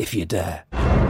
if you dare.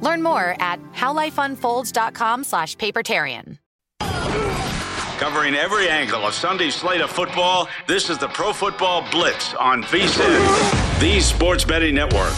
Learn more at howlifeunfolds.com slash papertarian. Covering every angle of Sunday's slate of football, this is the Pro Football Blitz on VSIN, the sports betting network.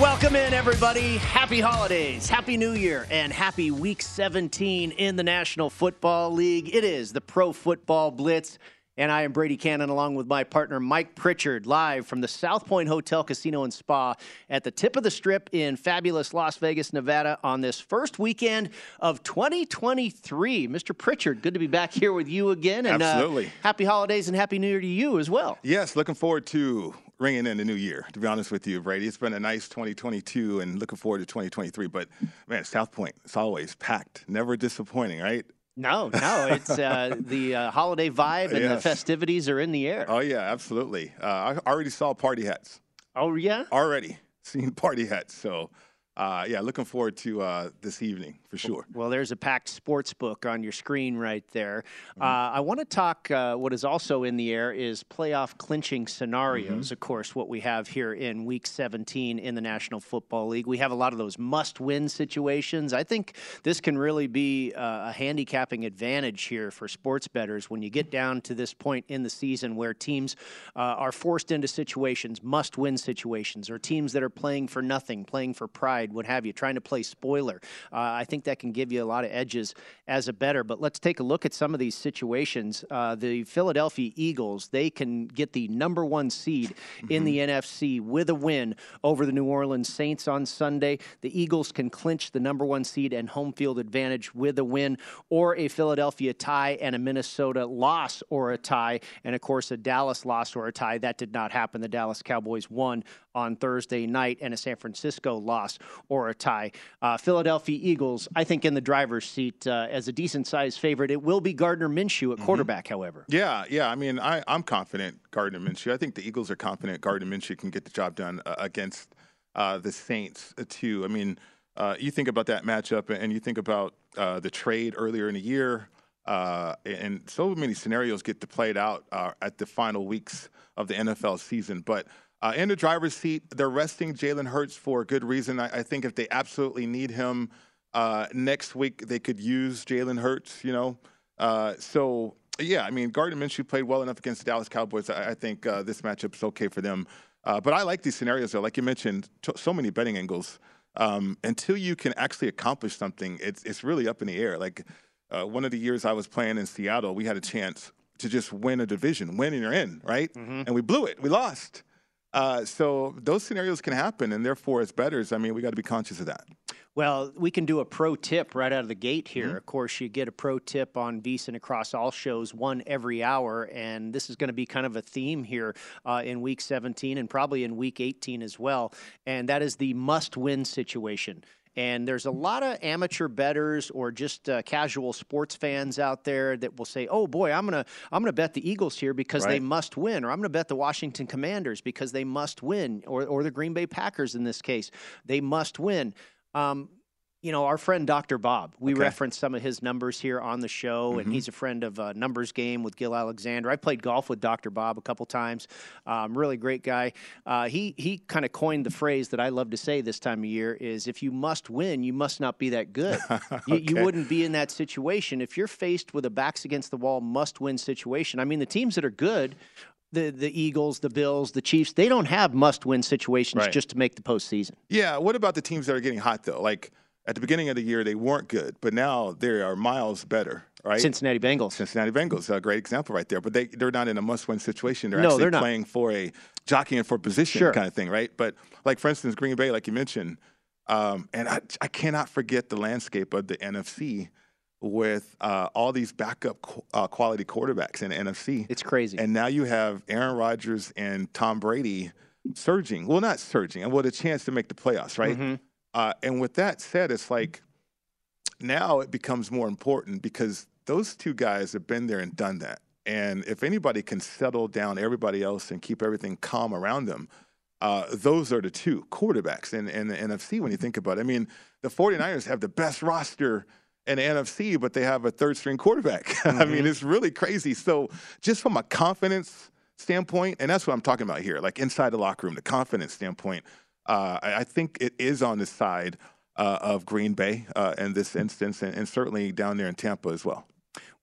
Welcome in, everybody. Happy holidays, happy new year, and happy week 17 in the National Football League. It is the Pro Football Blitz. And I am Brady Cannon along with my partner Mike Pritchard, live from the South Point Hotel, Casino, and Spa at the tip of the strip in fabulous Las Vegas, Nevada on this first weekend of 2023. Mr. Pritchard, good to be back here with you again. And, Absolutely. Uh, happy holidays and happy new year to you as well. Yes, looking forward to ringing in the new year, to be honest with you, Brady. It's been a nice 2022 and looking forward to 2023. But man, South Point, it's always packed, never disappointing, right? No, no, it's uh, the uh, holiday vibe and Yes. the festivities are in the air. Oh, yeah, absolutely. Uh, I already saw party hats. Oh, yeah? Already seen party hats. So, uh, yeah, looking forward to uh, this evening for sure. Well, there's a packed sports book on your screen right there. Mm-hmm. Uh, I want to talk. Uh, what is also in the air is playoff clinching Mm-hmm. scenarios. Of course, what we have here in Week 17 in the National Football League, we have a lot of those must-win situations. I think this can really be uh, a handicapping advantage here for sports bettors when you get down to this point in the season where teams uh, are forced into situations, must-win situations, or teams that are playing for nothing, playing for pride, what have you, trying to play spoiler. Uh, I think that can give you a lot of edges as a bettor. But let's take a look at some of these situations. Uh, the Philadelphia Eagles, they can get the number one seed in the NFC with a win over the New Orleans Saints on Sunday. The Eagles can clinch the number one seed and home field advantage with a win, or a Philadelphia tie and a Minnesota loss or a tie, and of course a Dallas loss or a tie. That did not happen. The Dallas Cowboys won on Thursday night, and a San Francisco loss or a tie. Uh, Philadelphia Eagles, I think, in the driver's seat uh, as a decent sized favorite. It will be Gardner Minshew at quarterback, however. Yeah, yeah. I mean, I, I'm confident Gardner Minshew. I think the Eagles are confident Gardner Minshew can get the job done uh, against uh, the Saints uh, too. I mean, uh, you think about that matchup, and you think about uh, the trade earlier in the year, uh, and so many scenarios get to played out uh, at the final weeks of the NFL season. But uh, in the driver's seat, they're resting Jalen Hurts for a good reason. I, I think if they absolutely need him uh, next week, they could use Jalen Hurts. You know, uh, so yeah, I mean, Gardner Minshew played well enough against the Dallas Cowboys. I, I think uh, this matchup is okay for them. Uh, but I like these scenarios, though. Like you mentioned, t- so many betting angles. Um, until you can actually accomplish something, it's it's really up in the air. Like uh, one of the years I was playing in Seattle, we had a chance to just win a division, win and you're in, right? Mm-hmm. And we blew it. We lost. Uh, so those scenarios can happen, and therefore, as bettors, I mean, we got to be conscious of that. Well, we can do a pro tip right out of the gate here. Mm-hmm. Of course, you get a pro tip on VSIN across all shows, one every hour, and this is going to be kind of a theme here uh, in Week 17 and probably in Week 18 as well. And that is the must-win situation. And there's a lot of amateur bettors or just uh, casual sports fans out there that will say, "Oh boy, I'm gonna I'm gonna bet the Eagles here because right. they must win," or "I'm gonna bet the Washington Commanders because they must win," or or the Green Bay Packers in this case, they must win. Um, you know, our friend Dr. Bob, we okay. referenced some of his numbers here on the show, mm-hmm. and he's a friend of uh, Numbers Game with Gil Alexander. I played golf with Dr. Bob a couple times. Um, really great guy. Uh, he he kind of coined the phrase that I love to say this time of year is if you must win, you must not be that good. okay. you, you wouldn't be in that situation if you're faced with a backs against the wall must win situation. I mean, the teams that are good the the Eagles, the Bills, the Chiefs, they don't have must win situations right. just to make the postseason. Yeah. What about the teams that are getting hot though? Like at the beginning of the year, they weren't good, but now they are miles better. Right? Cincinnati Bengals. Cincinnati Bengals, a great example right there. But they they're not in a must win situation. They're no, actually they're playing for a jockeying for position sure. kind of thing, right? But like for instance, Green Bay, like you mentioned, um, and I I cannot forget the landscape of the NFC with uh, all these backup qu- uh, quality quarterbacks in the NFC. It's crazy. And now you have Aaron Rodgers and Tom Brady surging. Well, not surging, and with a chance to make the playoffs, right? Mm-hmm. Uh, and with that said, it's like now it becomes more important because those two guys have been there and done that. And if anybody can settle down everybody else and keep everything calm around them, uh, those are the two quarterbacks in, in the NFC when you think about it. I mean, the 49ers have the best roster – an NFC, but they have a third string quarterback. Mm-hmm. I mean, mm-hmm. it's really crazy. So, just from a confidence standpoint, and that's what I'm talking about here, like inside the locker room, the confidence standpoint, uh, I, I, think it is on the side uh, of Green Bay uh, in this instance, and, and certainly down there in Tampa as well.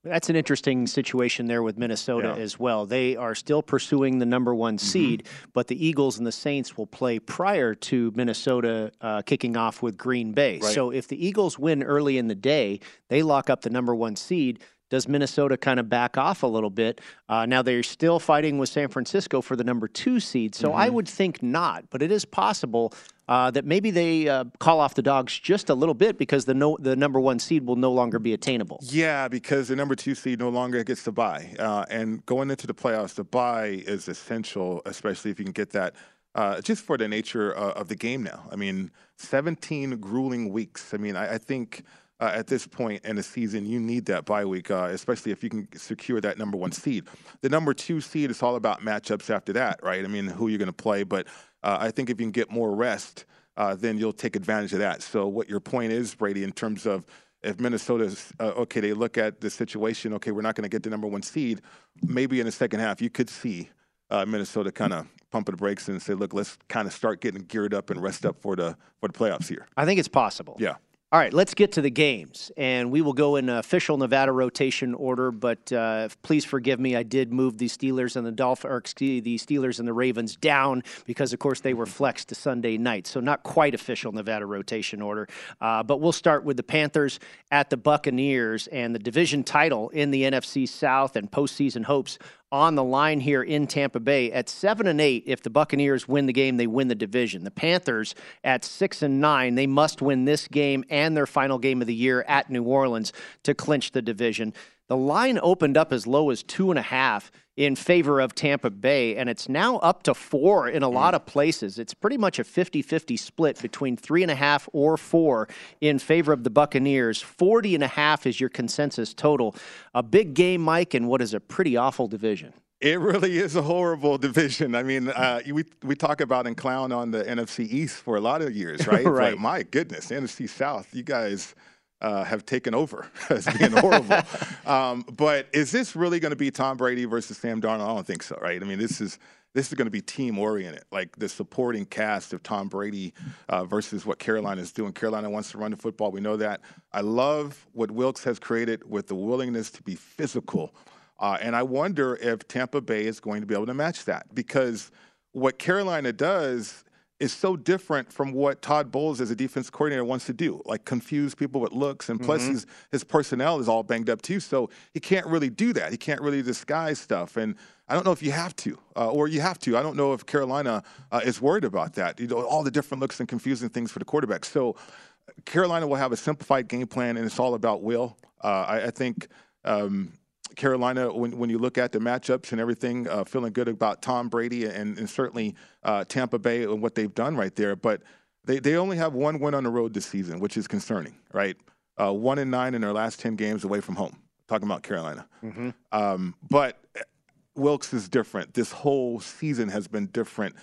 That's an interesting situation there with Minnesota yeah. as well. They are still pursuing the number one mm-hmm. seed, but the Eagles and the Saints will play prior to Minnesota uh, kicking off with Green Bay. Right. So if the Eagles win early in the day, they lock up the number one seed does Minnesota kind of back off a little bit? Uh, now they're still fighting with San Francisco for the number two seed, so mm-hmm. I would think not, but it is possible uh, that maybe they uh, call off the dogs just a little bit because the no, the number one seed will no longer be attainable. Yeah, because the number two seed no longer gets to bye, uh, and going into the playoffs, the bye is essential, especially if you can get that. Uh, just for the nature uh, of the game now. I mean, 17 grueling weeks. I mean, I, I think uh, at this point in the season, you need that bye week, especially if you can secure that number one seed. The number two seed is all about matchups after that, right? I mean, who you're going to play. But uh, I think if you can get more rest, uh, then you'll take advantage of that. So, what your point is, Brady, in terms of if Minnesota's uh, okay, they look at the situation, okay, we're not going to get the number one seed. Maybe in the second half, you could see uh, Minnesota kind of pumping the brakes and say, look, let's kind of start getting geared up and rest up for the for the playoffs here. I think it's possible. Yeah. All right, let's get to the games, and we will go in official Nevada rotation order. But uh, please forgive me, I did move the Steelers and the Dolph, or excuse, the Steelers and the Ravens down because, of course, they were flexed to Sunday night, so not quite official Nevada rotation order. Uh, but we'll start with the Panthers at the Buccaneers and the division title in the NFC South and postseason hopes on the line here in Tampa Bay. At seven and eight, if the Buccaneers win the game, they win the division. The Panthers at six and nine, they must win this game and their final game of the year at New Orleans to clinch the division. The line opened up as low as two and a half in favor of Tampa Bay, and it's now up to four in a lot of places. It's pretty much a 50 50 split between three and a half or four in favor of the Buccaneers. 40 and a half is your consensus total. A big game, Mike, in what is a pretty awful division. It really is a horrible division. I mean, uh, we we talk about and clown on the NFC East for a lot of years, right? right. Like, my goodness, NFC South, you guys uh, have taken over as being horrible. um, but is this really going to be Tom Brady versus Sam Darnold? I don't think so, right? I mean, this is this is going to be team oriented, like the supporting cast of Tom Brady uh, versus what Carolina is doing. Carolina wants to run the football. We know that. I love what Wilks has created with the willingness to be physical. Uh, and I wonder if Tampa Bay is going to be able to match that because what Carolina does is so different from what Todd Bowles as a defense coordinator wants to do, like confuse people with looks. And plus, Mm-hmm. his, his personnel is all banged up too. So he can't really do that. He can't really disguise stuff. And I don't know if you have to, uh, or you have to. I don't know if Carolina uh, is worried about that. You know, all the different looks and confusing things for the quarterback. So Carolina will have a simplified game plan, and it's all about will. Uh, I, I think. Um, Carolina, when, when you look at the matchups and everything, uh, feeling good about Tom Brady and, and certainly uh, Tampa Bay and what they've done right there. But they, they only have one win on the road this season, which is concerning, right? Uh, one and nine in their last 10 games away from home. Talking about Carolina. Um, but Wilks is different. This whole season has been different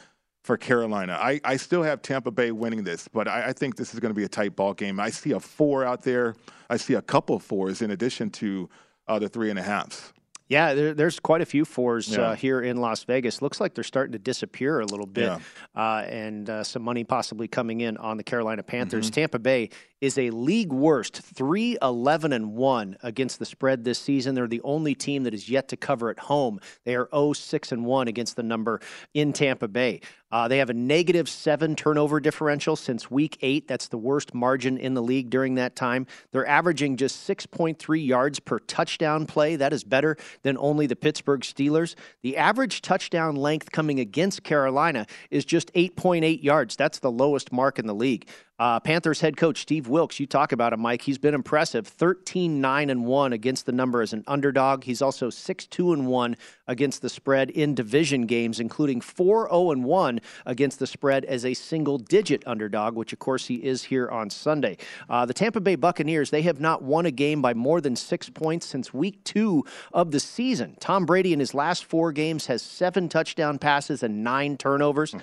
for Carolina. I, I still have Tampa Bay winning this, but I, I think this is going to be a tight ball game. I see a four out there. I see a couple fours in addition to uh, the three and a halves. Yeah, there, there's quite a few fours Yeah. uh, here in Las Vegas. Looks like they're starting to disappear a little bit, Yeah. uh, and uh, some money possibly coming in on the Carolina Panthers. Mm-hmm. Tampa Bay is a league worst 3 11 and 1 against the spread this season. They're the only team that is yet to cover at home. They are 0 6 and 1 against the number in Tampa Bay. Uh, they have a negative seven turnover differential since week eight. That's the worst margin in the league during that time. They're averaging just 6.3 yards per touchdown play. That is better than only the Pittsburgh Steelers. The average touchdown length coming against Carolina is just 8.8 yards. That's the lowest mark in the league. Uh, Panthers head coach Steve Wilks, you talk about him, Mike. He's been impressive. 13 9 and 1 against the number as an underdog. He's also 6 2 and 1 against the spread in division games, including 4 0 and 1 against the spread as a single digit underdog, which of course he is here on Sunday. Uh, the Tampa Bay Buccaneers, they have not won a game by more than six points since week two of the season. Tom Brady in his last four games has seven touchdown passes and nine turnovers.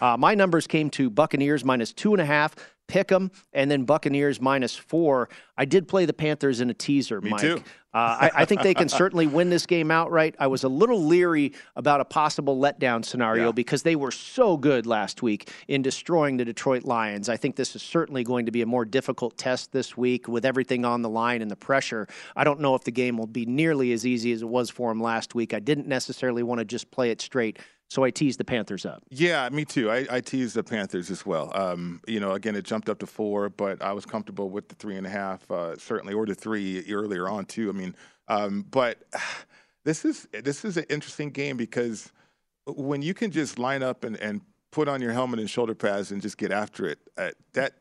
Uh, my numbers came to Buccaneers minus two and a half, pick 'em, and then Buccaneers minus four. I did play the Panthers in a teaser, Me Mike. too. Uh, I, I think they can certainly win this game outright. I was a little leery about a possible letdown scenario Yeah. because they were so good last week in destroying the Detroit Lions. I think this is certainly going to be a more difficult test this week with everything on the line and the pressure. I don't know if the game will be nearly as easy as it was for them last week. I didn't necessarily want to just play it straight, so I teased the Panthers up. Yeah, me too. I, I teased the Panthers as well. Um, you know, again, it jumped up to four, but I was comfortable with the three and a half, uh, certainly, or the three earlier on too. I mean, um, but this is this is an interesting game because when you can just line up and, and put on your helmet and shoulder pads and just get after it, uh, that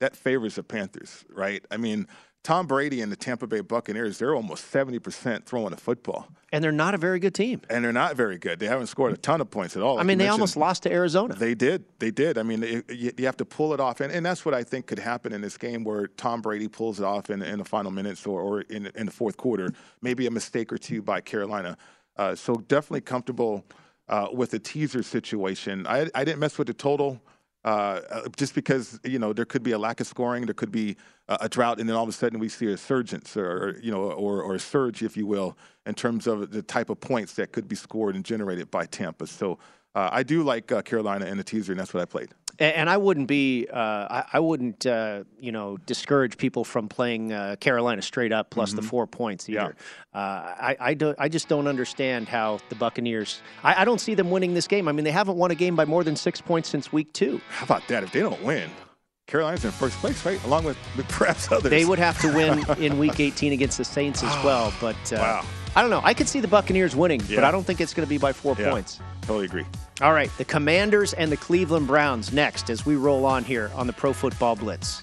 that favors the Panthers, right? I mean, Tom Brady and the Tampa Bay Buccaneers, they're almost seventy percent throwing the football, And they're not a very good team. and they're not very good. They haven't scored a ton of points at all. I mean, they almost lost to Arizona. They did. They did. I mean, it, you, you have to pull it off, and, and that's what I think could happen in this game, where Tom Brady pulls it off in, in the final minutes or, or in, in the fourth quarter. Maybe a mistake or two by Carolina. Uh, so definitely comfortable uh, with the teaser situation. I, I didn't mess with the total. Uh, uh, just because you know there could be a lack of scoring, there could be a, a drought, and then all of a sudden we see a surgence, or you know, or, or a surge, if you will, in terms of the type of points that could be scored and generated by Tampa. So uh, I do like uh, Carolina in the teaser, and that's what I played. A- And I wouldn't be, uh, I, I wouldn't, uh, you know, discourage people from playing uh, Carolina straight up plus the four points either. Uh, I, I, do, I just don't understand how the Buccaneers. I, I don't see them winning this game. I mean, they haven't won a game by more than six points since week two. How about that? If they don't win, Carolina's in first place, right? Along with, perhaps others. They would have to win in week 18 against the Saints as well. But uh, Wow. I don't know. I could see the Buccaneers winning, but I don't think it's going to be by four Yeah. points. Totally agree. All right, the Commanders and the Cleveland Browns next as we roll on here on the Pro Football Blitz.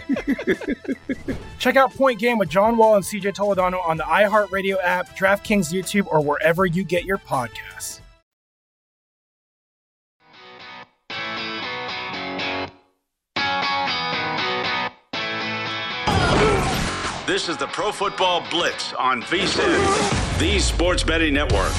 Check out Point Game with John Wall and CJ Toledano on the iHeartRadio app, DraftKings YouTube, or wherever you get your podcasts. This is the Pro Football Blitz on VSIN, the Sports Betting Network.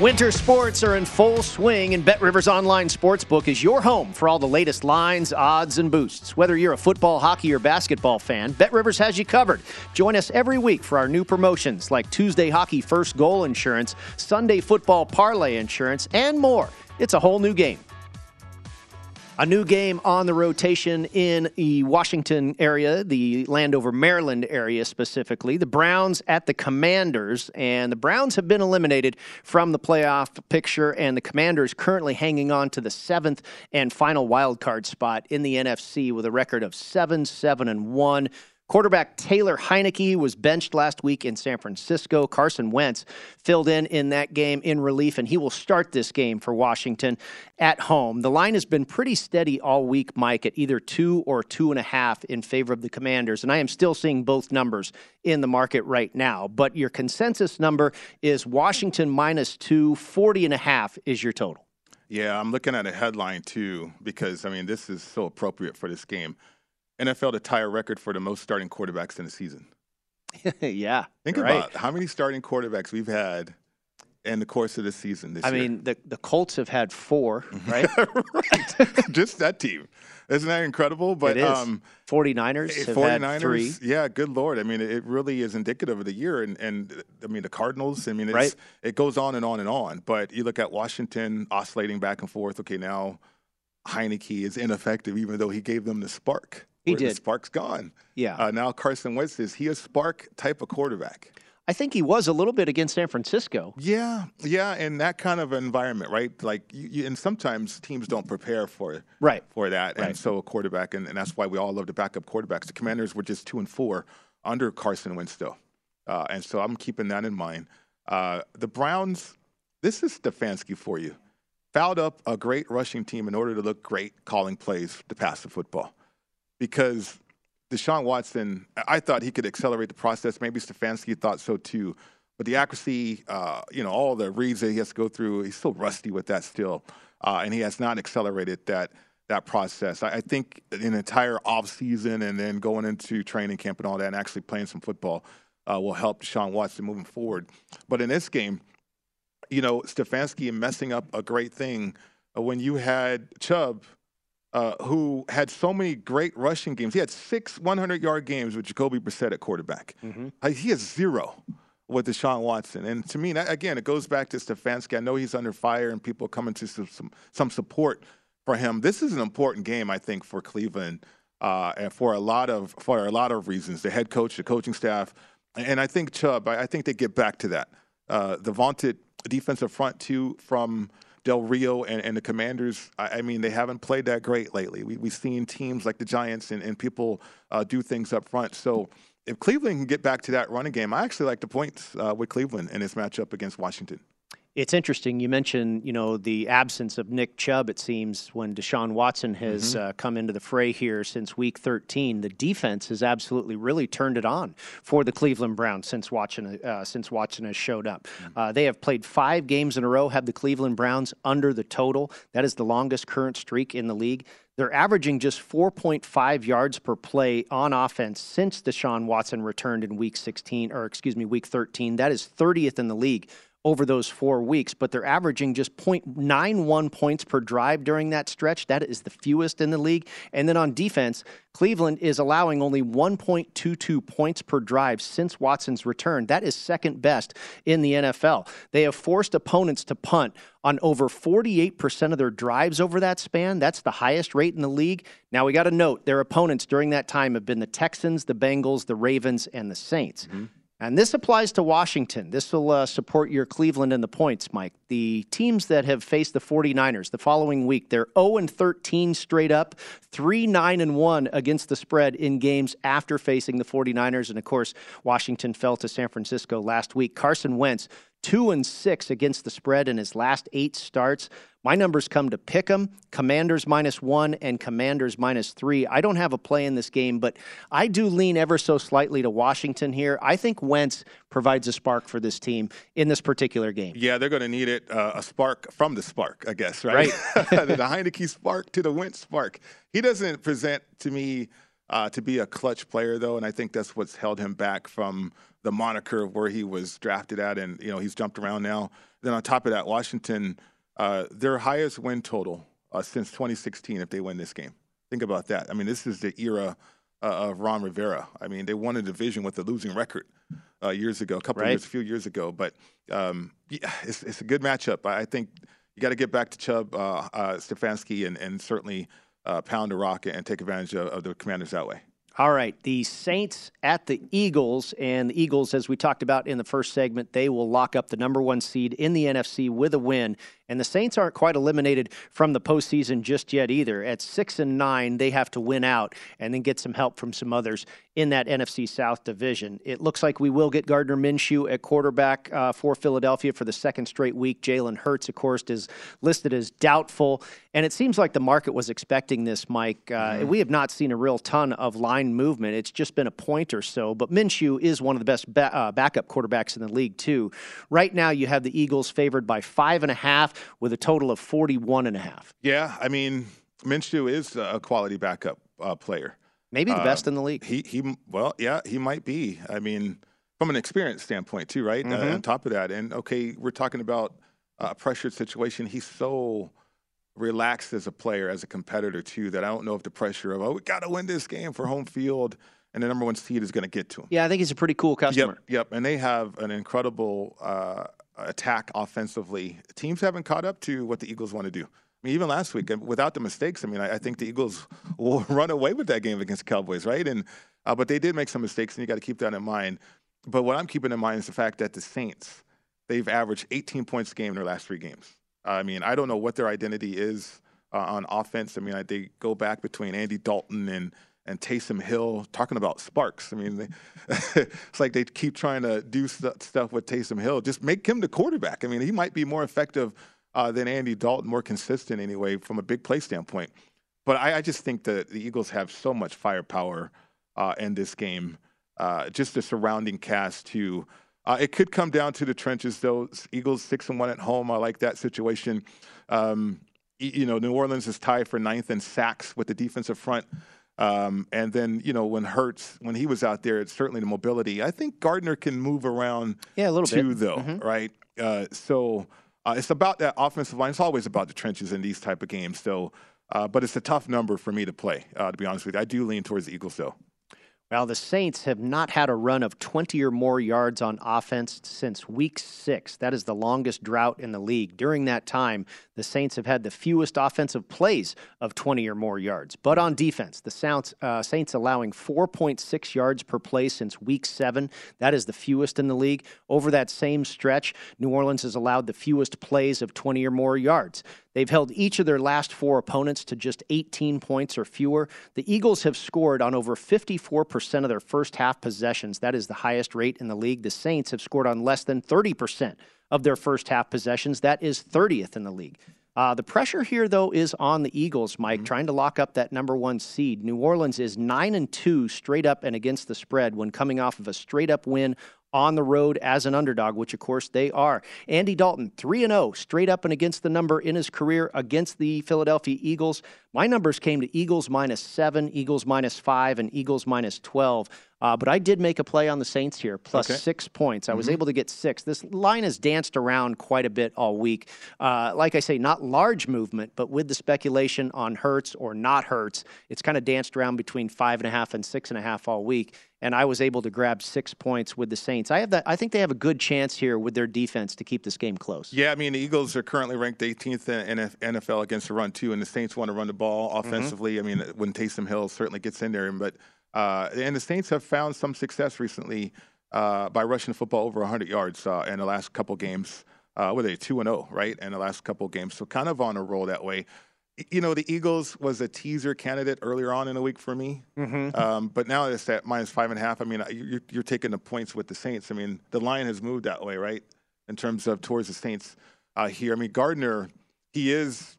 Winter sports are in full swing, and Bet Rivers Online Sportsbook is your home for all the latest lines, odds, and boosts. Whether you're a football, hockey, or basketball fan, Bet Rivers has you covered. Join us every week for our new promotions like Tuesday Hockey First Goal Insurance, Sunday Football Parlay Insurance, and more. It's a whole new game. A new game on the rotation in the Washington area, the Landover, Maryland area specifically. The Browns at the Commanders, and the Browns have been eliminated from the playoff picture, and the Commanders currently hanging on to the seventh and final wild card spot in the NFC with a record of 7 7 and 1. Quarterback Taylor Heinicke was benched last week in San Francisco. Carson Wentz filled in in that game in relief, and he will start this game for Washington at home. The line has been pretty steady all week, Mike, at either two or two and a half in favor of the Commanders, and I am still seeing both numbers in the market right now. But your consensus number is Washington minus two, 40 and a half is your total. Yeah, I'm looking at a headline too because I mean this is so appropriate for this game. NFL to tie a record for the most starting quarterbacks in a season. yeah. Think right. about how many starting quarterbacks we've had in the course of the season this I year. mean, the, the Colts have had four, right? right. Just that team. Isn't that incredible? But it is. um 49ers have 49ers, had three. yeah, good lord. I mean, it really is indicative of the year and and I mean the Cardinals, I mean it's Right. it goes on and on and on. But you look at Washington oscillating back and forth. Okay, now Heinicke is ineffective even though he gave them the spark. He did. spark's gone. Yeah. Uh, now Carson Wentz is he a spark type of quarterback? I think he was a little bit against San Francisco. Yeah, yeah, in that kind of environment, right? Like, you, you, and sometimes teams don't prepare for Right. for that, Right. and so a quarterback, and, and that's why we all love the backup quarterbacks. The Commanders were just two and four under Carson Wentz still, uh, and so I'm keeping that in mind. Uh, the Browns, this is Stefanski for you. Fouled up a great rushing team in order to look great calling plays to pass the football, because Deshaun Watson, I thought he could accelerate the process. Maybe Stefanski thought so too. But the accuracy, uh, you know, all the reads that he has to go through, he's still rusty with that still, uh, and he has not accelerated that that process. I, I think an entire off season and then going into training camp and all that, and actually playing some football uh, will help Deshaun Watson moving forward. But in this game, you know, Stefanski messing up a great thing uh, when you had Chubb uh, who had so many great rushing games. He had six 100 yard games with Jacoby Brissett at quarterback. Uh, he has zero with Deshaun Watson. And to me, again, it goes back to Stefanski. I know he's under fire and people coming to some, some, some support for him. This is an important game, I think, for Cleveland. uh, and for a lot of for a lot of reasons. The head coach, the coaching staff, and I think Chubb. I, I think they get back to that. Uh, the vaunted defensive front two from Del Rio and, and the Commanders. I, I, mean, they haven't played that great lately. We, we've seen teams like the Giants and, and people uh, do things up front. So if Cleveland can get back to that running game, I actually like the points uh, with Cleveland in this matchup against Washington. It's interesting. You mentioned, you know, the absence of Nick Chubb. It seems when Deshaun Watson has mm-hmm. uh, come into the fray here since Week 13, the defense has absolutely really turned it on for the Cleveland Browns since Watson uh, since Watson has showed up. Mm-hmm. Uh, they have played five games in a row. Have the Cleveland Browns under the total? That is the longest current streak in the league. They're averaging just 4.5 yards per play on offense since Deshaun Watson returned in Week 16, or excuse me, Week 13. That is 30th in the league over those four weeks, but they're averaging just 0.91 points per drive during that stretch. That is the fewest in the league. And then on defense, Cleveland is allowing only 1.22 points per drive since Watson's return. That is second best in the NFL. They have forced opponents to punt on over 48% of their drives over that span. That's the highest rate in the league. Now, we got to note their opponents during that time have been the Texans, the Bengals, the Ravens, and the Saints. Mm-hmm. And this applies to Washington. This will uh, support your Cleveland and the points, Mike. The teams that have faced the 49ers the following week, they're 0 and 13 straight up, 3 9 and 1 against the spread in games after facing the 49ers. And of course, Washington fell to San Francisco last week. Carson Wentz, 2 and 6 against the spread in his last 8 starts. My numbers come to pick them, Commanders minus one and Commanders minus three. I don't have a play in this game, but I do lean ever so slightly to Washington here. I think Wentz provides a spark for this team in this particular game. Yeah, they're going to need it, uh, a spark from the spark, I guess, right? right. the Heinicke spark to the Wentz spark. He doesn't present to me uh, to be a clutch player, though, and I think that's what's held him back from the moniker of where he was drafted at, and you know he's jumped around now. Then on top of that, Washington – uh, their highest win total uh, since 2016 if they win this game. Think about that. I mean, this is the era uh, of Ron Rivera. I mean, they won a division with a losing record uh, years ago, a couple right. years, a few years ago. But um, yeah, it's, it's, a good matchup. I think you got to get back to Chubb, uh, Stefanski, and, and certainly pound the rock and take advantage of, of the Commanders that way. All right, the Saints at the Eagles, and the Eagles, as we talked about in the first segment, they will lock up the number one seed in the NFC with a win. And the Saints aren't quite eliminated from the postseason just yet either. At six and nine, they have to win out and then get some help from some others in that NFC South division. It looks like we will get Gardner Minshew at quarterback uh, for Philadelphia for the second straight week. Jalen Hurts, of course, is listed as doubtful. And it seems like the market was expecting this, Mike. Uh, mm-hmm. We have not seen a real ton of line movement. It's just been a point or so. But Minshew is one of the best ba- uh, backup quarterbacks in the league, too. Right now, you have the Eagles favored by five and a half with a total of 41 and a half. Yeah, I mean, Minshew is a quality backup uh, player. Maybe the uh, best in the league. He he well, yeah, he might be. I mean, from an experience standpoint too, right? Uh, mm-hmm. Uh, on top of that, and okay, we're talking about a pressured situation. He's so relaxed as a player, as a competitor too, that I don't know if the pressure of oh, we got to win this game for home field and the number one seed is going to get to him. Yeah, I think he's a pretty cool customer. Yep, yep. and they have an incredible uh, attack offensively. Teams haven't caught up to what the Eagles want to do. I mean, even last week, without the mistakes, I mean, I, I think the Eagles will run away with that game against the Cowboys, right? And uh, but they did make some mistakes, and you got to keep that in mind. But what I'm keeping in mind is the fact that the Saints they've averaged 18 points a game in their last three games. I mean, I don't know what their identity is uh, on offense. I mean, I, they go back between Andy Dalton and and Taysom Hill talking about sparks. I mean, they, it's like they keep trying to do st- stuff with Taysom Hill. Just make him the quarterback. I mean, he might be more effective uh, than Andy Dalton, more consistent anyway from a big play standpoint. But I, I just think that the Eagles have so much firepower uh, in this game. Uh, just the surrounding cast too. Uh, it could come down to the trenches, though. Eagles six and one at home. I like that situation. Um, you know, New Orleans is tied for ninth in sacks with the defensive front. Um, and then, you know, when Hurts, when he was out there, it's certainly the mobility. I think Gardner can move around yeah, a little too, bit. though, mm-hmm. right? Uh, so uh, it's about that offensive line. It's always about the trenches in these type of games. So, uh, but it's a tough number for me to play, uh, to be honest with you. I do lean towards the Eagles, though. Well, the Saints have not had a run of 20 or more yards on offense since week six. That is the longest drought in the league. During that time, the Saints have had the fewest offensive plays of 20 or more yards. But on defense, the Saints, uh, Saints allowing 4.6 yards per play since week seven. That is the fewest in the league. Over that same stretch, New Orleans has allowed the fewest plays of 20 or more yards. They've held each of their last four opponents to just 18 points or fewer. The Eagles have scored on over 54% of their first half possessions. That is the highest rate in the league. The Saints have scored on less than 30% of their first half possessions. That is 30th in the league. Uh, the pressure here, though, is on the Eagles, Mike, mm-hmm. trying to lock up that number one seed. New Orleans is nine and two straight up and against the spread when coming off of a straight up win on the road as an underdog, which of course they are. Andy Dalton, 3 and 0, straight up and against the number in his career against the Philadelphia Eagles. My numbers came to Eagles minus 7, Eagles minus 5, and Eagles minus 12. Uh, but I did make a play on the Saints here, plus okay. six points. I was mm-hmm. able to get six. This line has danced around quite a bit all week. Uh, like I say, not large movement, but with the speculation on Hurts or not Hurts, it's kind of danced around between five and a half and six and a half all week. And I was able to grab six points with the Saints. I have that. I think they have a good chance here with their defense to keep this game close. Yeah, I mean the Eagles are currently ranked 18th in NFL against the run too, and the Saints want to run the ball mm-hmm. offensively. Mm-hmm. I mean when Taysom Hill certainly gets in there, but and the Saints have found some success recently uh, by rushing the football over 100 yards uh, in the last couple games. Uh, were they two and zero, oh, right? In the last couple games, so kind of on a roll that way. You know, the Eagles was a teaser candidate earlier on in the week for me, mm-hmm. um, but now it's at minus five and a half. I mean, you're, you're taking the points with the Saints. I mean, the line has moved that way, right? In terms of towards the Saints uh, here. I mean, Gardner, he is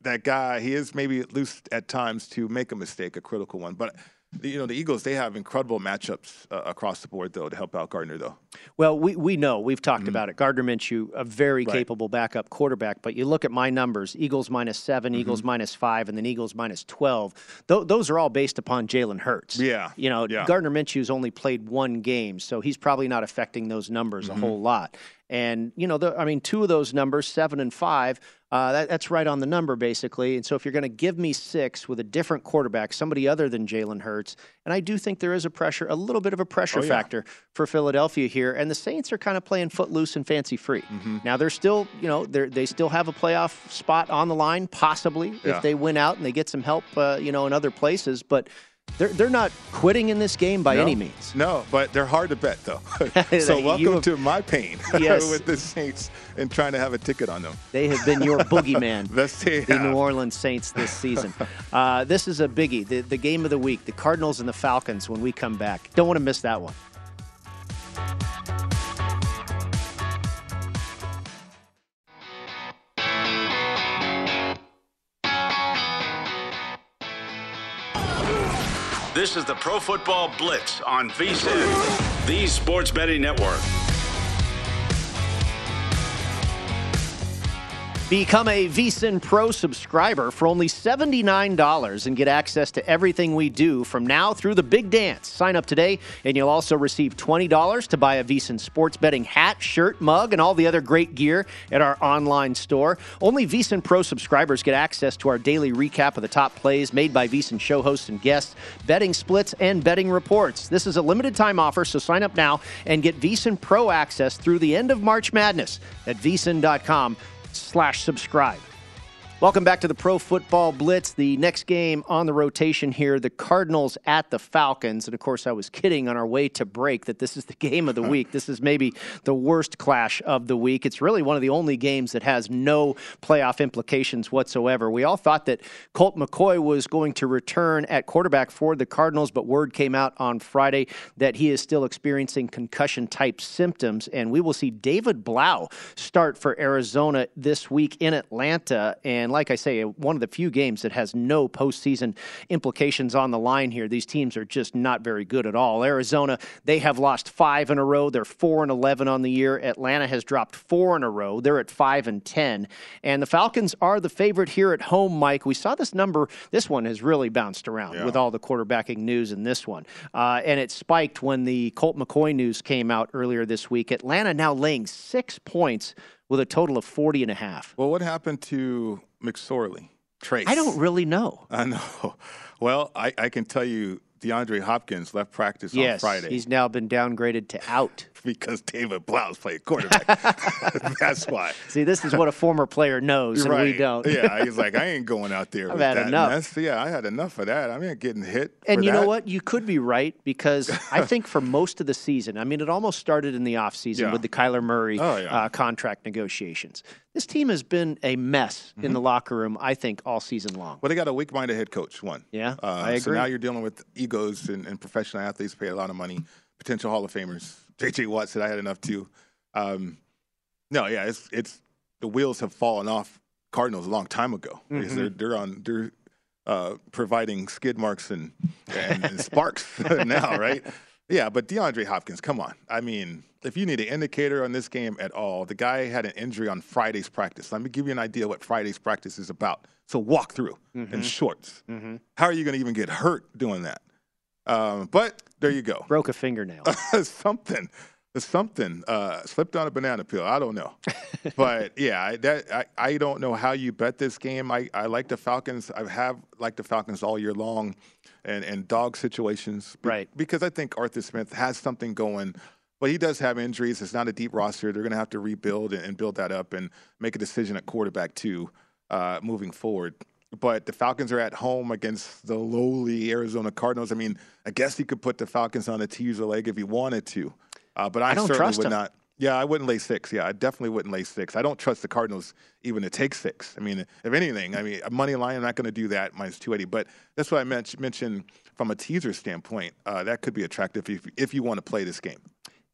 that guy. He is maybe loose at times to make a mistake, a critical one, but you know the Eagles they have incredible matchups uh, across the board though to help out Gardner though. Well, we, we know we've talked mm-hmm. about it. Gardner Minshew, a very right. capable backup quarterback, but you look at my numbers: Eagles minus 7 mm-hmm. Eagles minus five, and then Eagles minus twelve. Th- those are all based upon Jalen Hurts. Yeah, you know yeah. Gardner Minshew's only played one game, so he's probably not affecting those numbers mm-hmm. a whole lot. And you know, the, I mean, two of those numbers, seven and five, uh, that, that's right on the number, basically. And so if you're going to give me six with a different quarterback, somebody other than Jalen Hurts, and I do think there is a pressure, a little bit of a pressure oh, yeah. factor for Philadelphia here. And the Saints are kind of playing footloose and fancy free. Mm-hmm. Now they're still, you know, they they still have a playoff spot on the line, possibly yeah. if they win out and they get some help, uh, you know, in other places. But they're, they're not quitting in this game by no, any means. No, but they're hard to bet, though. so welcome have, to my pain yes. with the Saints and trying to have a ticket on them. They have been your boogeyman, the New Orleans Saints this season. Uh, this is a biggie, the, the game of the week, the Cardinals and the Falcons when we come back. Don't want to miss that one. This is the Pro Football Blitz on VSIN, the Sports Betting Network. Become a VSIN Pro subscriber for only $79 and get access to everything we do from now through the big dance. Sign up today, and you'll also receive $20 to buy a VSIN sports betting hat, shirt, mug, and all the other great gear at our online store. Only VSIN Pro subscribers get access to our daily recap of the top plays made by VSIN show hosts and guests, betting splits, and betting reports. This is a limited time offer, so sign up now and get VSIN Pro access through the end of March Madness at VSIN.com slash subscribe. Welcome back to the Pro Football Blitz. The next game on the rotation here, the Cardinals at the Falcons. And of course, I was kidding on our way to break that this is the game of the week. This is maybe the worst clash of the week. It's really one of the only games that has no playoff implications whatsoever. We all thought that Colt McCoy was going to return at quarterback for the Cardinals, but word came out on Friday that he is still experiencing concussion type symptoms. And we will see David Blough start for Arizona this week in Atlanta. And and like I say, one of the few games that has no postseason implications on the line here. These teams are just not very good at all. Arizona, they have lost five in a row. They're four and eleven on the year. Atlanta has dropped four in a row. They're at five and ten. And the Falcons are the favorite here at home, Mike. We saw this number. This one has really bounced around yeah. with all the quarterbacking news in this one. Uh, and it spiked when the Colt McCoy news came out earlier this week. Atlanta now laying six points with a total of 40 and a half. Well, what happened to McSorley? Trace. I don't really know. I know. Well, I, I can tell you DeAndre Hopkins left practice yes, on Friday. he's now been downgraded to out. Because David Blough's played quarterback. That's why. See, this is what a former player knows, and we don't. yeah, he's like, I ain't going out there. I've with had that enough. mess. Yeah, I had enough of that. I mean, getting hit. And you know what? You could be right because I think for most of the season, I mean, it almost started in the offseason Yeah. with the Kyler Murray Oh, yeah. uh, contract negotiations. This team has been a mess in Mm-hmm. the locker room, I think, all season long. Well, they got a weak-minded head coach. One. Yeah, Uh, I So now you're dealing with egos and, and professional athletes pay a lot of money, potential Hall of Famers. J.J. Watt said I had enough too. Um, no, yeah, it's it's the wheels have fallen off Cardinals a long time ago. Because Mhm. They're they're on they're uh, providing skid marks and and, and sparks now, right? Yeah, but DeAndre Hopkins, come on. I mean, if you need an indicator on this game at all, the guy had an injury on Friday's practice. Let me give you an idea what Friday's practice is about. So walk through in Mhm. shorts. Mhm. How are you going to even get hurt doing that? Um, but there you go. Broke a fingernail. something, something uh, slipped on a banana peel. I don't know, but yeah, I, that I, I don't know how you bet this game. I, I like the Falcons. I have liked the Falcons all year long, and and dog situations, be- Right. Because I think Arthur Smith has something going. But he does have injuries. It's not a deep roster. They're going to have to rebuild and, and build that up and make a decision at quarterback too, uh, moving forward. But the Falcons are at home against the lowly Arizona Cardinals. I mean, I guess he could put the Falcons on a teaser leg if he wanted to. Uh, but I, I certainly would him. not. Yeah, I wouldn't lay six. Yeah, I definitely wouldn't lay six. I don't trust the Cardinals even to take six. I mean, if anything, I mean, a money line, I'm not going to do that minus 280. But that's what I mentioned from a teaser standpoint. Uh, that could be attractive if, if you want to play this game.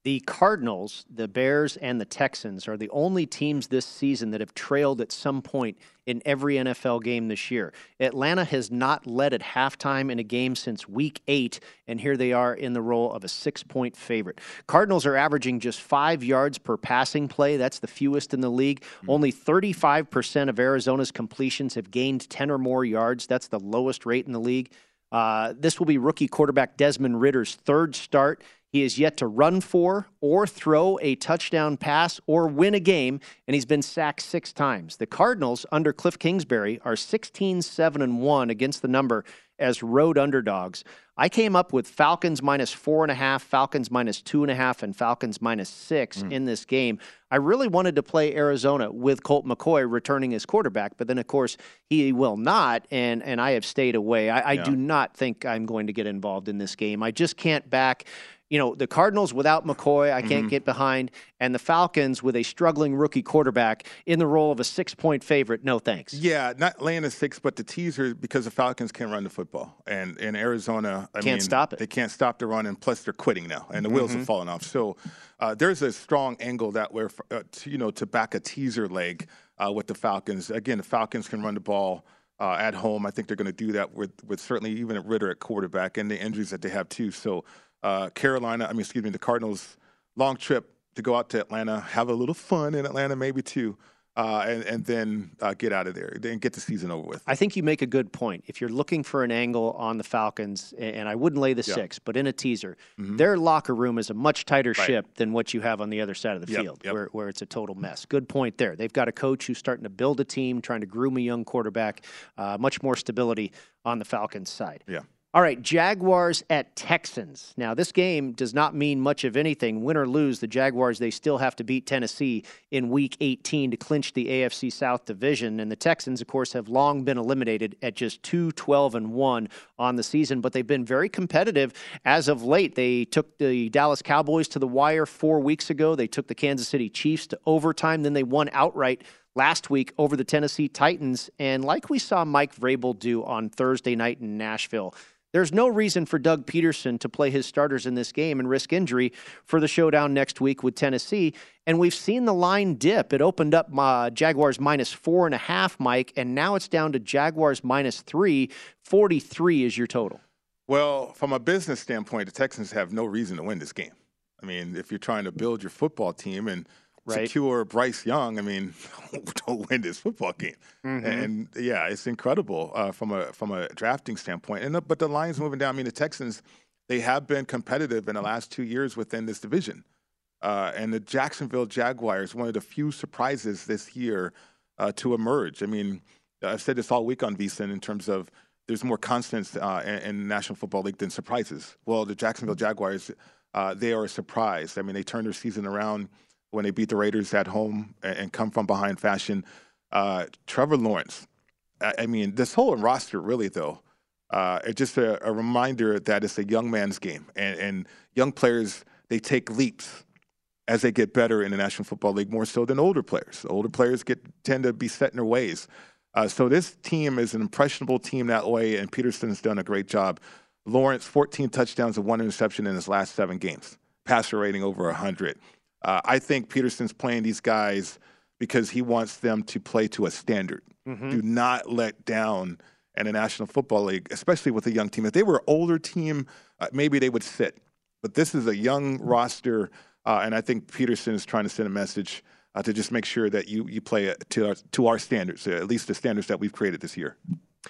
The Cardinals, the Bears, and the Texans are the only teams this season that have trailed at some point in every NFL game this year. Atlanta has not led at halftime in a game since week eight, and here they are in the role of a six point favorite. Cardinals are averaging just five yards per passing play. That's the fewest in the league. Only 35% of Arizona's completions have gained 10 or more yards. That's the lowest rate in the league. Uh, this will be rookie quarterback Desmond Ridder's third start. He has yet to run for or throw a touchdown pass or win a game, and he's been sacked six times. The Cardinals, under Cliff Kingsbury, are 16 7 and 1 against the number as road underdogs. I came up with Falcons minus four and a half, Falcons minus two and a half, and Falcons minus six hmm. in this game. I really wanted to play Arizona with Colt McCoy returning as quarterback, but then of course he will not, and and I have stayed away. I, I do not think I'm going to get involved in this game. I just can't back. You know, the Cardinals without McCoy, I can't Mhm. get behind, and the Falcons with a struggling rookie quarterback in the role of a six point favorite. No thanks. Yeah, not laying a six, but the teaser because the Falcons can't run the football, and in Arizona, I Can't mean, stop it. They can't stop the run, and plus they're quitting now, and the wheels Mhm. have fallen off. So uh, there's a strong angle that we're, uh, to, you know, to back a teaser leg uh, with the Falcons. Again, the Falcons can run the ball. Uh, at home, I think they're going to do that with, with certainly even at Ridder at quarterback and the injuries that they have too. So, uh, Carolina, I mean, excuse me, the Cardinals, long trip to go out to Atlanta, have a little fun in Atlanta, maybe too, uh, and and then uh, get out of there, then get the season over with. I think you make a good point. If you're looking for an angle on the Falcons, and I wouldn't lay the Yeah. six, but in a teaser, Mhm. their locker room is a much tighter Right. ship than what you have on the other side of the Yep, field, yep. Where, where it's a total mess. Good point there. They've got a coach who's starting to build a team, trying to groom a young quarterback, uh, much more stability on the Falcons side. Yeah. All right, Jaguars at Texans. Now, this game does not mean much of anything. Win or lose, the Jaguars, they still have to beat Tennessee in week 18 to clinch the AFC South division. And the Texans, of course, have long been eliminated at just 2 12 and 1 on the season, but they've been very competitive as of late. They took the Dallas Cowboys to the wire four weeks ago, they took the Kansas City Chiefs to overtime, then they won outright last week over the Tennessee Titans. And like we saw Mike Vrabel do on Thursday night in Nashville, there's no reason for Doug Pederson to play his starters in this game and risk injury for the showdown next week with Tennessee. And we've seen the line dip. It opened up uh, Jaguars minus four and a half, Mike, and now it's down to Jaguars minus three. 43 is your total. Well, from a business standpoint, the Texans have no reason to win this game. I mean, if you're trying to build your football team and Right. secure Bryce Young, I mean, don't win this football game. Mhm. And yeah, it's incredible uh, from a from a drafting standpoint. And the, but the line's moving down. I mean, the Texans they have been competitive in the last two years within this division. Uh, and the Jacksonville Jaguars, one of the few surprises this year uh, to emerge. I mean, I've said this all week on VSiN in terms of there's more constants uh, in, in, the National Football League than surprises. Well, the Jacksonville Jaguars, uh, they are a surprise. I mean, they turned their season around when they beat the Raiders at home and, come from behind fashion. Uh, Trevor Lawrence, I, mean, this whole roster really, though, uh, it's just a, a, reminder that it's a young man's game, and, and young players they take leaps as they get better in the National Football League more so than older players. Older players get tend to be set in their ways. Uh, so this team is an impressionable team that way, and Pederson's done a great job. Lawrence, 14 touchdowns and one interception in his last seven games, passer rating over 100. Uh, I think Pederson's playing these guys because he wants them to play to a standard. Mm-hmm. Do not let down in the National Football League, especially with a young team. If they were an older team, uh, maybe they would sit. But this is a young roster, uh, and I think Pederson is trying to send a message uh, to just make sure that you you play to our, to our standards, at least the standards that we've created this year.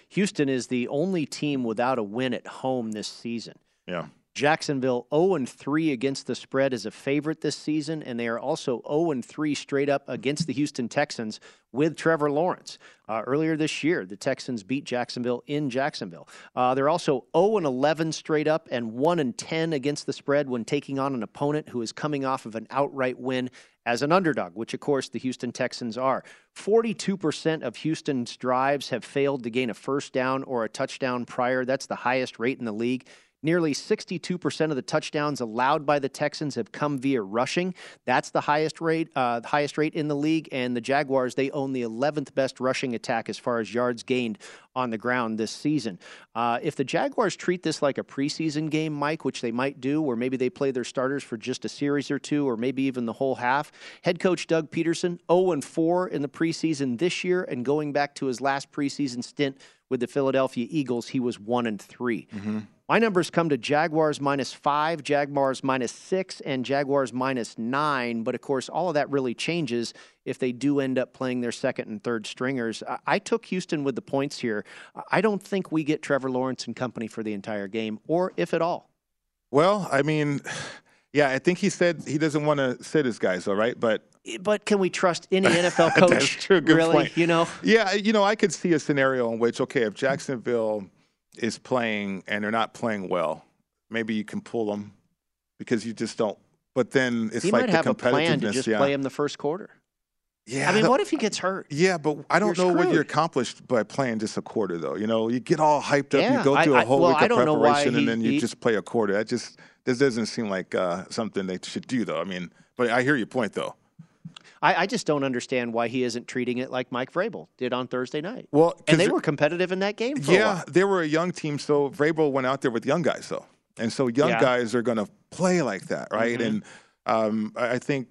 Houston is the only team without a win at home this season. Yeah. Jacksonville 0 3 against the spread as a favorite this season, and they are also 0 3 straight up against the Houston Texans with Trevor Lawrence. Uh, earlier this year, the Texans beat Jacksonville in Jacksonville. Uh, they're also 0 11 straight up and 1 10 against the spread when taking on an opponent who is coming off of an outright win as an underdog, which of course the Houston Texans are. 42% of Houston's drives have failed to gain a first down or a touchdown prior. That's the highest rate in the league. Nearly 62% of the touchdowns allowed by the Texans have come via rushing. That's the highest rate, uh, the highest rate in the league. And the Jaguars, they own the 11th best rushing attack as far as yards gained on the ground this season. Uh, if the Jaguars treat this like a preseason game, Mike, which they might do, or maybe they play their starters for just a series or two, or maybe even the whole half, head coach Doug Pederson, 0 4 in the preseason this year, and going back to his last preseason stint with the Philadelphia Eagles, he was 1 and 3. Mm-hmm. My numbers come to Jaguars minus five, Jaguars minus six, and Jaguars minus nine. But of course, all of that really changes if they do end up playing their second and third stringers. I, took Houston with the points here. I don't think we get Trevor Lawrence and company for the entire game, or if at all. Well, I mean, yeah, I think he said he doesn't want to sit his guys, all right? But eh, but can we trust any NFL coach? That's true. Good really, point. You know? Yeah, you know, I could see a scenario in which, okay, if Jacksonville – is playing and they're not playing well, maybe you can pull them because you just don't. But then it's he like might the have a plan to just yeah. play him the first quarter. Yeah, I mean, what if he gets hurt? Yeah, but I don't You're know screwed. what you're accomplished by playing just a quarter, though. You know, you get all hyped up, Yeah, you go through I- a whole well, week of don't know why preparation, he- and then you he- just play a quarter. That just this doesn't seem like uh, something they should do, though. I mean, but I hear your point, though. I, I just don't understand why he isn't treating it like Mike Vrabel did on Thursday night. Well, and they were competitive in that game. Yeah, they were a young team, so Vrabel went out there with young guys, though, and so young Yeah. guys are going to play like that, right? Mhm. And um, I I think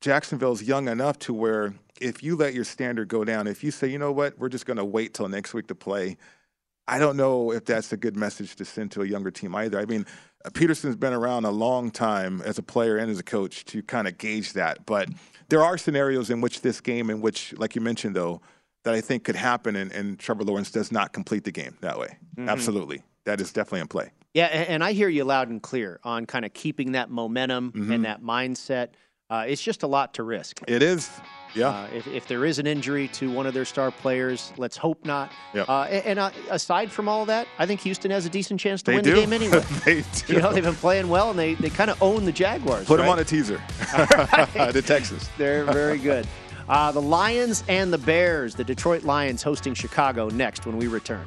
Jacksonville's young enough to where if you let your standard go down, if you say, you know what, we're just going to wait till next week to play, I don't know if that's a good message to send to a younger team either. I mean, Pederson's been around a long time as a player and as a coach to kind of gauge that, but there are scenarios in which this game, in which, like you mentioned, though, that I think could happen, and, and Trevor Lawrence does not complete the game that way. Mhm. Absolutely, that is definitely in play. Yeah, and, I hear you loud and clear on kind of keeping that momentum Mhm. and that mindset. Uh, it's just a lot to risk. It is, yeah. Uh, if, if there is an injury to one of their star players, let's hope not. Yep. Uh, and and uh, aside from all that, I think Houston has a decent chance to They win do. the game anyway. they do. You know, they've been playing well, and they, they kind of own the Jaguars. Put them on a teaser. the Texas. They're very good. Uh, the Lions and the Bears, the Detroit Lions hosting Chicago next when we return.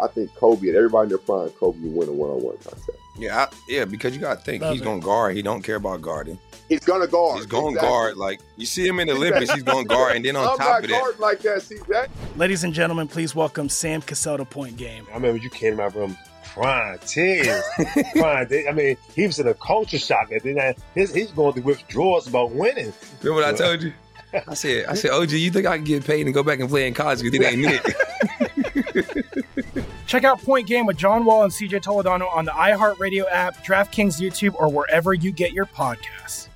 I think Kobe and everybody in their prime, Kobe would win a one-on-one contest. Yeah, I, yeah, because you got to think Love he's going to guard. He don't care about guarding. He's gonna guard. He's going to Exactly. guard. Like you see him in the Olympics, he's going to guard, and then on I'm top not of that, like that, CJ. Ladies and gentlemen, please welcome Sam Cassell to Point Game. I remember you came to my room crying, tears, crying. They- I mean, he was in a culture shock. And then I- his, he's going through withdrawals about winning. remember what I told you? I said, I said, OG, you think I can get paid and go back and play in college? Because it ain't it. Check out Point Game with John Wall and CJ Toledano on the iHeartRadio app, DraftKings YouTube, or wherever you get your podcasts.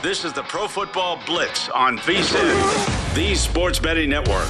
This is the Pro Football Blitz on VSIN, the sports betting network.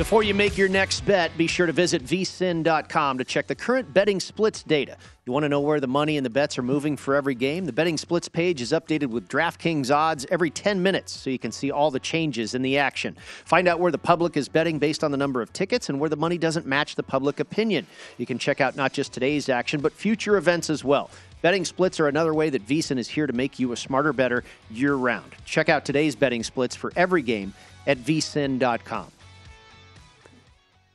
Before you make your next bet, be sure to visit vsin.com to check the current betting splits data. You want to know where the money and the bets are moving for every game? The betting splits page is updated with DraftKings odds every 10 minutes so you can see all the changes in the action. Find out where the public is betting based on the number of tickets and where the money doesn't match the public opinion. You can check out not just today's action, but future events as well. Betting splits are another way that VSIN is here to make you a smarter, better year round. Check out today's betting splits for every game at vsin.com.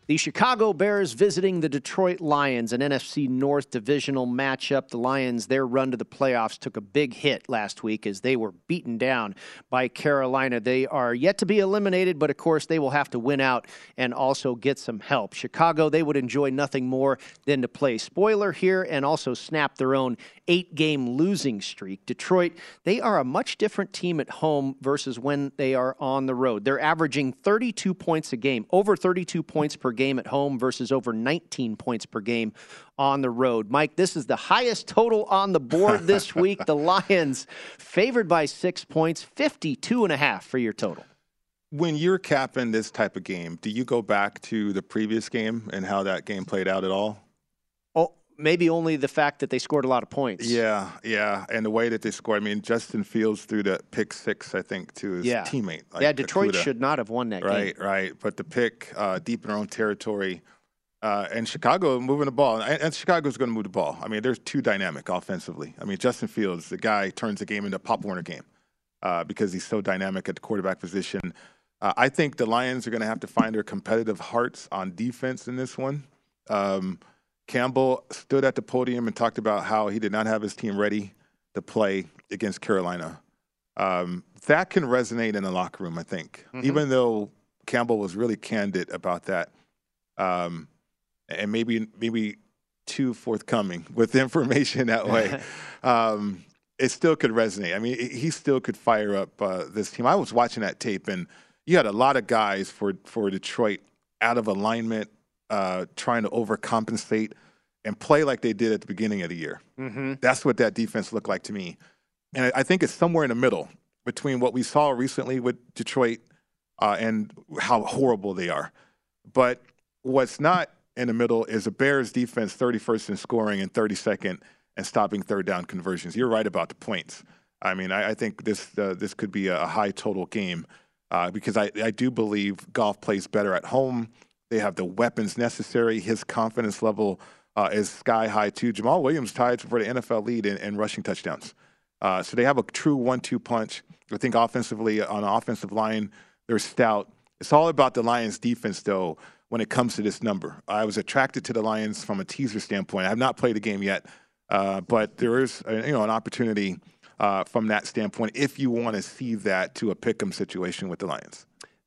The Chicago Bears visiting the Detroit Lions, an NFC North divisional matchup. The Lions, their run to the playoffs took a big hit last week as they were beaten down by Carolina. They are yet to be eliminated, but of course, they will have to win out and also get some help. Chicago, they would enjoy nothing more than to play spoiler here and also snap their own eight game losing streak. Detroit, they are a much different team at home versus when they are on the road. They're averaging 32 points a game, over 32 points per game at home versus over 19 points per game on the road. Mike, this is the highest total on the board this week. The Lions favored by six points, 52 and a half for your total. When you're capping this type of game, do you go back to the previous game and how that game played out at all? Maybe only the fact that they scored a lot of points. Yeah, yeah, and the way that they scored. I mean, Justin Fields threw the pick six, I think, to his Yeah. teammate. yeah, Detroit Okuda. should not have won that Right, game. right. Right. But the pick uh, deep in their own territory, uh, and Chicago moving the ball, and, and Chicago's going to move the ball. I mean, they're too dynamic offensively. I mean, Justin Fields, the guy turns the game into a Pop Warner game uh, because he's so dynamic at the quarterback position. Uh, I think the Lions are going to have to find their competitive hearts on defense in this one. Um, Campbell stood at the podium and talked about how he did not have his team ready to play against Carolina. Um, that can resonate in the locker room, I think, Mhm. even though Campbell was really candid about that, um, and maybe maybe too forthcoming with information that way. um, it still could resonate. I mean, he he still could fire up uh, this team. I was watching that tape, and you had a lot of guys for for Detroit out of alignment, uh, trying to overcompensate and play like they did at the beginning of the year. Mm-hmm. That's what that defense looked like to me. And I think it's somewhere in the middle between what we saw recently with Detroit uh, and how horrible they are. But what's not in the middle is the Bears defense 31st in scoring and 32nd and stopping third down conversions. You're right about the points. I mean, I, I think this uh, this could be a high total game uh, because I, I do believe Goff plays better at home. They have the weapons necessary. His confidence level uh, is sky high too. Jamaal Williams tied for the NFL lead in, in rushing touchdowns. Uh, so they have a true one-two punch. I think offensively on the offensive line, they're stout. It's all about the Lions' defense, though. When it comes to this number, I was attracted to the Lions from a teaser standpoint. I have not played the game yet, uh, but there is a, you know an opportunity uh, from that standpoint if you want to see that to a pick'em situation with the Lions.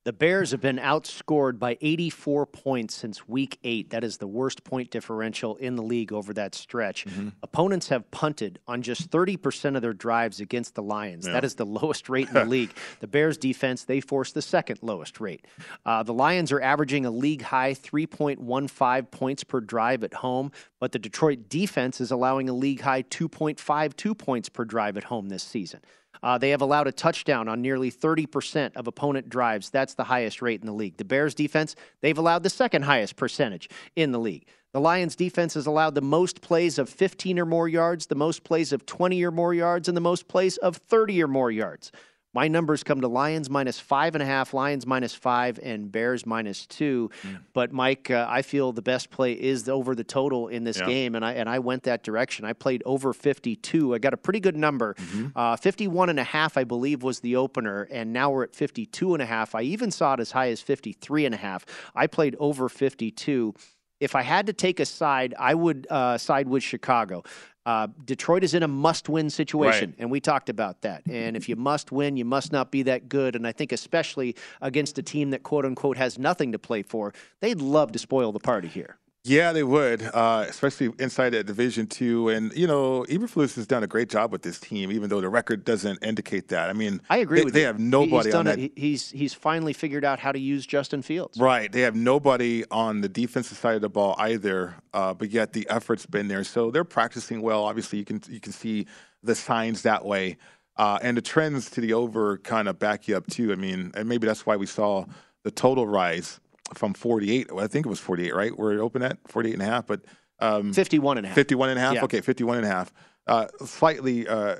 The Bears have been outscored by 84 points since week eight. That is the worst point differential in the league over that stretch. Mm-hmm. Opponents have punted on just 30% of their drives against the Lions. Yeah. That is the lowest rate in the league. The Bears defense, they force the second lowest rate. Uh, the Lions are averaging a league high 3.15 points per drive at home, but the Detroit defense is allowing a league high 2.52 points per drive at home this season. Uh, they have allowed a touchdown on nearly 30% of opponent drives. That's the highest rate in the league. The Bears defense, they've allowed the second highest percentage in the league. The Lions defense has allowed the most plays of 15 or more yards, the most plays of 20 or more yards, and the most plays of 30 or more yards. My numbers come to Lions minus five and a half, Lions minus five, and Bears minus two. But Mike, uh, I feel the best play is over the total in this Yeah. game, and I and I went that direction. I played over 52. I got a pretty good number. Mm-hmm. Uh, 51 and a half, I believe, was the opener, and now we're at 52 and a half. I even saw it as high as 53 and a half. I played over 52. If I had to take a side, I would uh, side with Chicago. Uh, Detroit is in a must-win situation, Right. and we talked about that. And if you must win, you must not be that good. And I think especially against a team that quote unquote has nothing to play for, they'd love to spoil the party here. Yeah, they would, uh, especially inside that Division Two. And you know, Eberflus has done a great job with this team, even though the record doesn't indicate that. I mean, I agree they, with they you. have nobody He's on that. it. He's he's finally figured out how to use Justin Fields. Right. They have nobody on the defensive side of the ball either, uh, but yet the effort's been there. So they're practicing well. Obviously, you can you can see the signs that way, uh, and the trends to the over kind of back you up too. I mean, and maybe that's why we saw the total rise from 48. I think it was 48, right? Where it opened at 48 and a half, but um, 51 and a half. 51 and a half. Yeah. Okay, 51 and a half. Uh, slightly uh,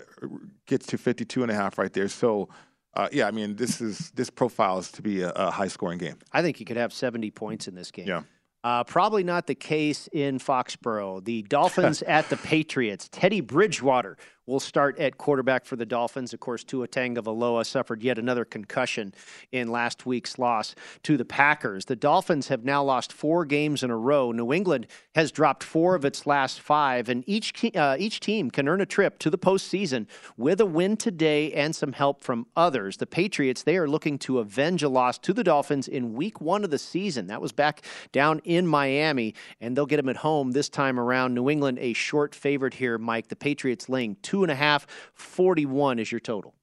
gets to 52 and a half right there. So. Uh, yeah, I mean, this is this profiles to be a, a high scoring game. I think you could have 70 points in this game. Yeah. Uh, probably not the case in Foxborough. The Dolphins at the Patriots. Teddy Bridgewater will start at quarterback for the Dolphins. Of course, Tua Tagovailoa suffered yet another concussion in last week's loss to the Packers. The Dolphins have now lost four games in a row. New England has dropped four of its last five, and each uh, each team can earn a trip to the postseason with a win today and some help from others. The Patriots they are looking to avenge a loss to the Dolphins in Week One of the season. That was back down in Miami, and they'll get them at home this time around. New England a short favorite here, Mike. The Patriots laying two and a half. Forty-one is your total.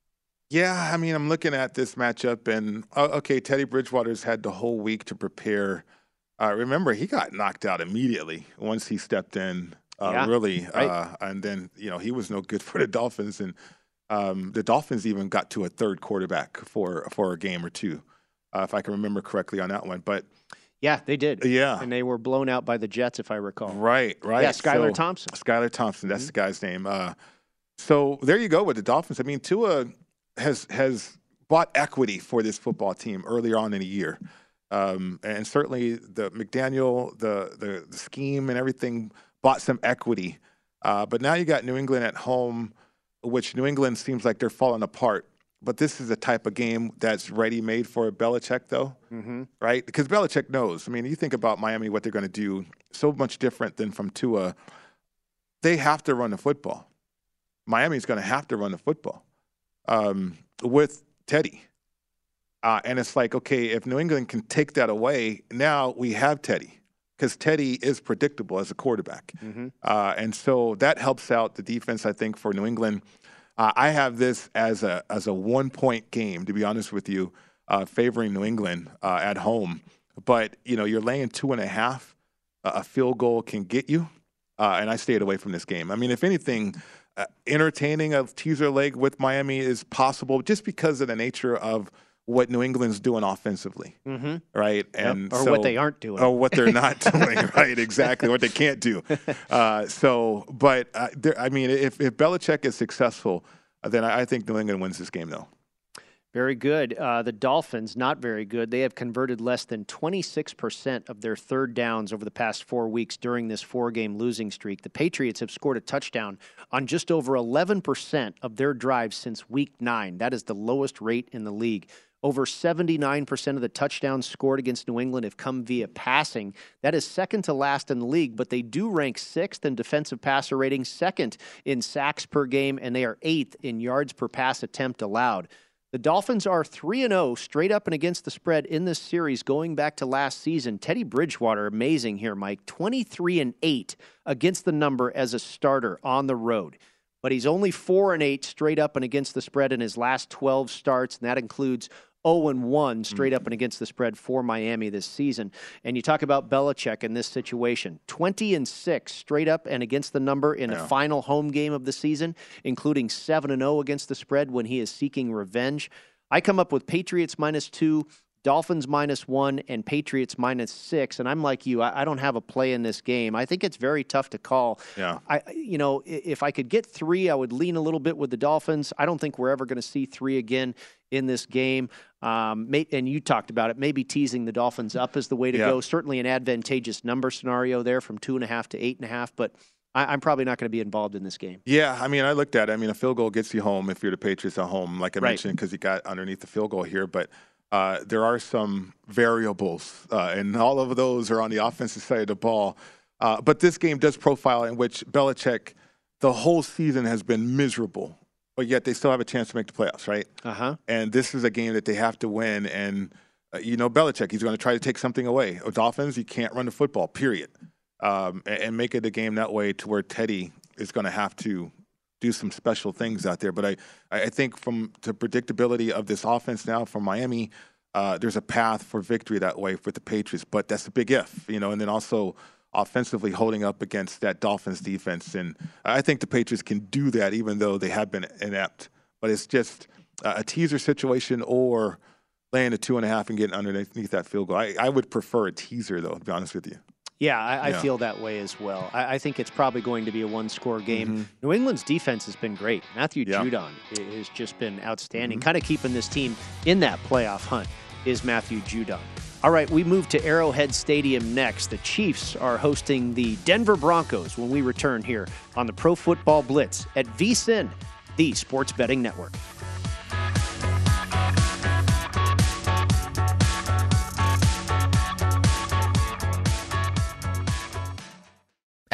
Yeah, I mean, I'm looking at this matchup, and uh, okay, Teddy Bridgewater's had the whole week to prepare. Uh, remember, he got knocked out immediately once he stepped in. Uh, Yeah, really, right. uh, and then you know he was no good for the Dolphins, and um, the Dolphins even got to a third quarterback for for a game or two, uh, if I can remember correctly on that one. But Yeah, they did. Yeah. and they were blown out by the Jets, if I recall. Right, right. Yeah, Skylar So- Thompson. Skylar Thompson, that's the guy's name. So there you go with the Dolphins. I mean, Tua has has bought equity for this football team earlier on in the year, um, and certainly the McDaniel, the, the the scheme and everything bought some equity. Uh, but now you got New England at home, which New England seems like they're falling apart. But this is a type of game that's ready made for Belichick, though Mm-hmm. right? Because Belichick knows. I mean, you think about Miami, what they're going to do, so much different than from Tua. They have to run the football. Miami's going to have to run the football um, with Teddy. Uh, and it's like, okay, if New England can take that away, now we have Teddy because Teddy is predictable as a quarterback. Mm-hmm. Uh, and so that helps out the defense, I think, for New England. Uh, I have this as a as a one point game, to be honest with you, uh, favoring New England uh, at home. But you know, you're laying two and a half. Uh, a field goal can get you, uh, and I stayed away from this game. I mean, if anything, entertaining a teaser leg with Miami is possible just because of the nature of what New England's doing offensively Mm-hmm. right? Yep, And or so- what they aren't doing. or what they're not doing, right? Exactly, what they can't do. Uh, so, but uh, there, I mean, if if Belichick is successful, uh, then I, I think New England wins this game, though. Very good. Uh, the Dolphins, not very good. They have converted less than 26% of their third downs over the past four weeks during this four game losing streak. The Patriots have scored a touchdown on just over 11% of their drives since week nine. That is the lowest rate in the league. Over 79% of the touchdowns scored against New England have come via passing. That is second to last in the league, but they do rank sixth in defensive passer rating, second in sacks per game, and they are eighth in yards per pass attempt allowed. The Dolphins are 3 0 straight up and against the spread in this series going back to last season. Teddy Bridgewater, amazing here, Mike. 23 and 8 against the number as a starter on the road. But he's only 4 and 8 straight up and against the spread in his last 12 starts, and that includes 0 and 1 straight up mm-hmm. and against the spread for Miami this season. And you talk about Belichick in this situation 20 and 6 straight up and against the number in Yeah. a final home game of the season, including 7 and 0 against the spread when he is seeking revenge. I come up with Patriots minus 2. Dolphins minus one and Patriots minus six, and I'm like you. I, I don't have a play in this game. I think it's very tough to call. Yeah. I, you know, if I could get three, I would lean a little bit with the Dolphins. I don't think we're ever going to see three again in this game. Um, may, and you talked about it. Maybe teasing the Dolphins up is the way to Yeah. go. Certainly an advantageous number scenario there from two and a half to eight and a half. But I, I'm probably not going to be involved in this game. Yeah, I mean, I looked at it. I mean, a field goal gets you home if you're the Patriots at home, like I Right. mentioned, because you got underneath the field goal here. But uh, there are some variables, uh, and all of those are on the offensive side of the ball. Uh, but this game does profile in which Belichick, the whole season has been miserable, but yet they still have a chance to make the playoffs, right? Uh huh. And this is a game that they have to win. And uh, you know, Belichick, he's going to try to take something away. With Dolphins, you can't run the football, period. Um, and, and make it a game that way to where Teddy is going to have to do some special things out there. But I, I think from the predictability of this offense now from Miami, uh, there's a path for victory that way for the Patriots. But that's a big if, you know, and then also offensively holding up against that Dolphins defense. And I think the Patriots can do that, even though they have been inept. But it's just a teaser situation or laying a two and a half and getting underneath that field goal. I, I would prefer a teaser, though, to be honest with you. Yeah, I, I feel that way as well. I, I think it's probably going to be a one score game. New England's defense has been great. Matthew Mm-hmm. Yeah. Judon has just been outstanding. Mhm. Kind of keeping this team in that playoff hunt is Matthew Judon. All right, we move to Arrowhead Stadium next. The Chiefs are hosting the Denver Broncos when we return here on the Pro Football Blitz at VSIN, the sports betting network.